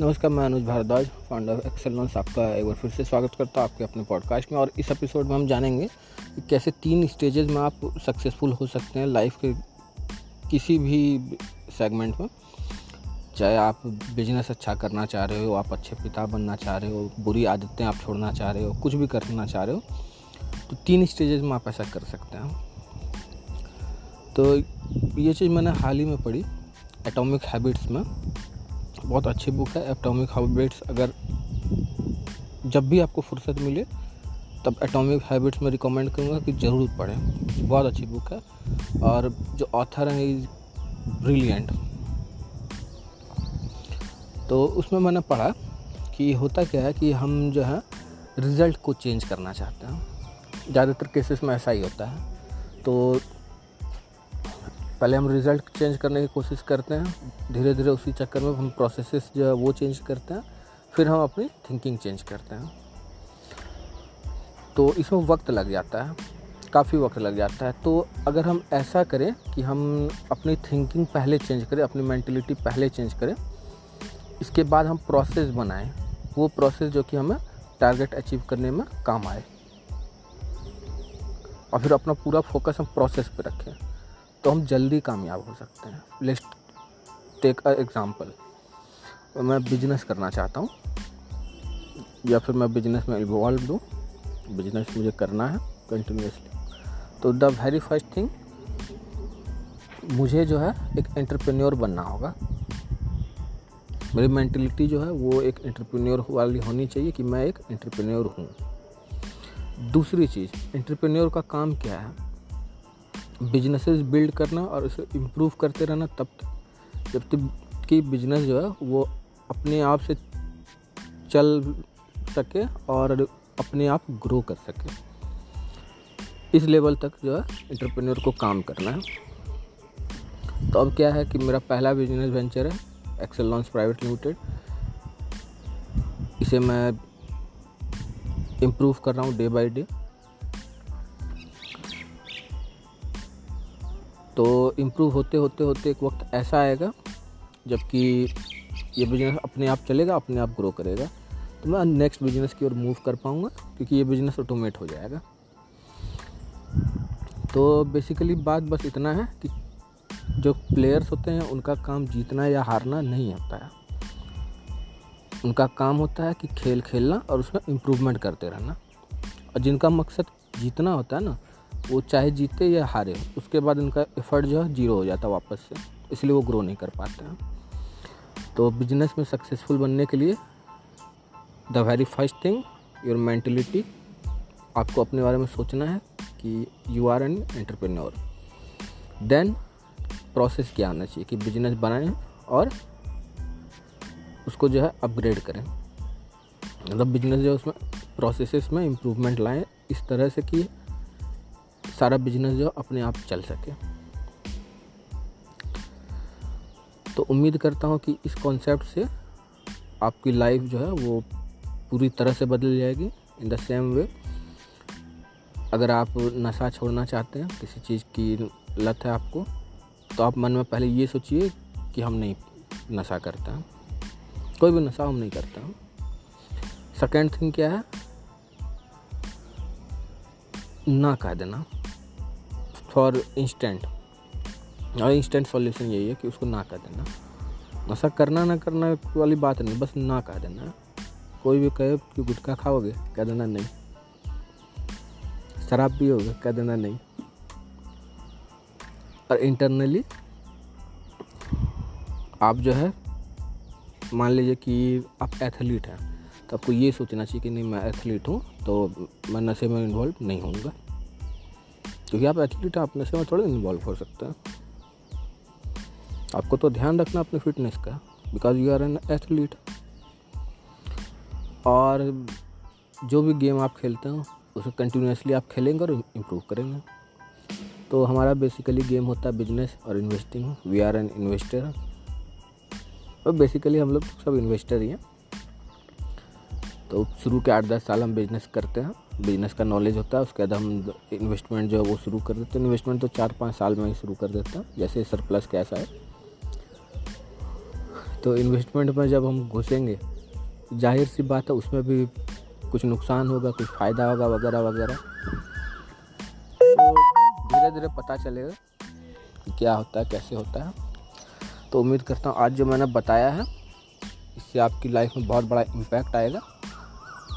नमस्कार, मैं Anuj Bhardwaj founder Excel loans आपका एक बार फिर से स्वागत करता हूँ आपके अपने पॉडकास्ट में। और इस एपिसोड में हम जानेंगे कि कैसे तीन स्टेजेस में आप सक्सेसफुल हो सकते हैं लाइफ के किसी भी सेगमेंट में। चाहे आप बिज़नेस अच्छा करना चाह रहे हो, आप अच्छे पिता बनना चाह रहे हो, बुरी आदतें आप छोड़ना चाह रहे हो, कुछ भी करना चाह रहे हो तो तीन स्टेजेस में आप ऐसा कर सकते हैं। तो ये चीज़ मैंने हाल ही में पढ़ी एटॉमिक हैबिट्स में। बहुत अच्छी बुक है एटॉमिक हैबिट्स अगर जब भी आपको फुर्सत मिले, तब एटॉमिक हैबिट्स में रिकमेंड करूँगा कि ज़रूर पढ़ें। बहुत अच्छी बुक है और जो ऑथर हैं इज़ ब्रिलियंट तो उसमें मैंने पढ़ा कि होता क्या है कि हम जो है रिज़ल्ट को चेंज करना चाहते हैं। ज़्यादातर केसेस में ऐसा ही होता है। तो पहले हम रिज़ल्ट चेंज करने की कोशिश करते हैं। धीरे धीरे उसी चक्कर में हम प्रोसेसेस जो है वो चेंज करते हैं। फिर हम अपनी थिंकिंग चेंज करते हैं। तो इसमें वक्त लग जाता है, काफ़ी वक्त लग जाता है। तो अगर हम ऐसा करें कि हम अपनी थिंकिंग पहले चेंज करें, अपनी मैंटिलिटी पहले चेंज करें, इसके बाद हम प्रोसेस बनाएँ, वो प्रोसेस जो कि हमें टारगेट अचीव करने में काम आए। और फिर अपना पूरा फोकस हम प्रोसेस पे रखें। तो हम जल्दी कामयाब हो सकते हैं। लेट्स टेक अ एग्ज़ाम्पल मैं बिज़नेस करना चाहता हूँ। या फिर मैं बिज़नेस में इन्वॉल्व दूँ बिज़नेस मुझे करना है कंटिन्यूसली तो द वेरी फ़र्स्ट थिंग मुझे जो है एक एंटरप्रेन्योर बनना होगा। मेरी मैंटिलिटी जो है वो एक एंटरप्रेन्योर वाली होनी चाहिए कि मैं एक एंटरप्रेन्योर हूँ। दूसरी चीज़ एंटरप्रेन्योर का काम क्या है? बिजनेसेस बिल्ड करना और उसे इम्प्रूव करते रहना तब तक। जब तक कि बिज़नेस जो है, वो अपने आप से चल सके और अपने आप ग्रो कर सके। इस लेवल तक जो है इंटरप्रेन्योर को काम करना है। तो अब क्या है कि मेरा पहला बिज़नेस वेंचर है एक्सेल लॉन्स प्राइवेट लिमिटेड इसे मैं इम्प्रूव कर रहा हूँ डे बाय डे तो इम्प्रूव होते होते होते एक वक्त ऐसा आएगा, जबकि ये बिज़नेस अपने आप चलेगा, अपने आप ग्रो करेगा। तो मैं नेक्स्ट बिज़नेस की ओर मूव कर पाऊँगा, क्योंकि ये बिज़नेस ऑटोमेट हो जाएगा। तो बेसिकली बात बस इतना है कि जो प्लेयर्स होते हैं, उनका काम जीतना या हारना नहीं होता है। उनका काम होता है कि खेल खेलना और उसमें इम्प्रूवमेंट करते रहना। और जिनका मकसद जीतना होता है ना वो चाहे जीते या हारे उसके बाद उनका एफर्ट जो है ज़ीरो हो जाता वापस से, इसलिए वो ग्रो नहीं कर पाते हैं। तो बिज़नेस में सक्सेसफुल बनने के लिए the very first thing your mentality आपको अपने बारे में सोचना है कि you are an entrepreneur then process क्या आना चाहिए कि बिज़नेस बनाएँ और उसको जो है अपग्रेड करें। मतलब बिज़नेस जो है उसमें प्रोसेसेस में इम्प्रूवमेंट लाएँ, इस तरह से कि सारा बिज़नेस जो अपने आप चल सके। तो उम्मीद करता हूँ कि इस कॉन्सेप्ट से आपकी लाइफ जो है वो पूरी तरह से बदल जाएगी इन द सेम वे अगर आप नशा छोड़ना चाहते हैं, किसी चीज़ की लत है आपको तो आप मन में पहले ये सोचिए कि हम नहीं नशा करते हैं। कोई भी नशा हम नहीं करते हैं। सेकेंड थिंग क्या है? ना कह देना। फॉर इंस्टेंट और इंस्टेंट सॉल्यूशन यही है कि उसको ना कह देना। नशा करना ना करना वाली बात नहीं, बस ना कह देना। कोई भी कहे कि गुटखा खाओगे, कह देना नहीं। शराब पियोगे, कह देना नहीं। और इंटरनली आप जो है, मान लीजिए कि आप एथलीट हैं तो आपको ये सोचना चाहिए कि नहीं, मैं एथलीट हूँ तो मैं नशे में इन्वॉल्व नहीं होऊँगा। क्योंकि आप एथलीट हैं, आप नशे में थोड़े इन्वॉल्व हो सकते हैं। आपको तो ध्यान रखना अपने फिटनेस का because you are an athlete और जो भी गेम आप खेलते हो, उसे कंटिन्यूसली आप खेलेंगे और इम्प्रूव करेंगे। तो हमारा बेसिकली गेम होता है बिज़नेस और investing we are an investor और बेसिकली हम लोग सब इन्वेस्टर ही हैं। तो शुरू के आठ दस साल हम बिज़नेस करते हैं। बिज़नेस का नॉलेज होता है, उसके बाद हम इन्वेस्टमेंट जो है वो शुरू कर देते हैं। इन्वेस्टमेंट तो चार पाँच साल में ही शुरू कर देते हैं, जैसे सरप्लस कैसा है तो इन्वेस्टमेंट में जब हम घुसेंगे, ज़ाहिर सी बात है, उसमें भी कुछ नुकसान होगा, कुछ फ़ायदा होगा वगैरह वगैरह। तो धीरे धीरे पता चलेगा कि क्या होता है, कैसे होता है। तो उम्मीद करता हूँ, आज जो मैंने बताया है, इससे आपकी लाइफ में बहुत बड़ा इम्पैक्ट आएगा।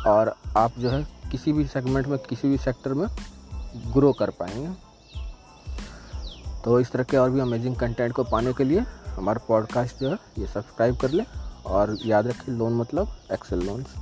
और आप जो है किसी भी सेगमेंट में, किसी भी सेक्टर में ग्रो कर पाएँगे। तो इस तरह के और भी अमेजिंग कंटेंट को पाने के लिए हमारा पॉडकास्ट जो है, ये सब्सक्राइब कर लें और याद रखें लोन मतलब एक्सेल लोन्स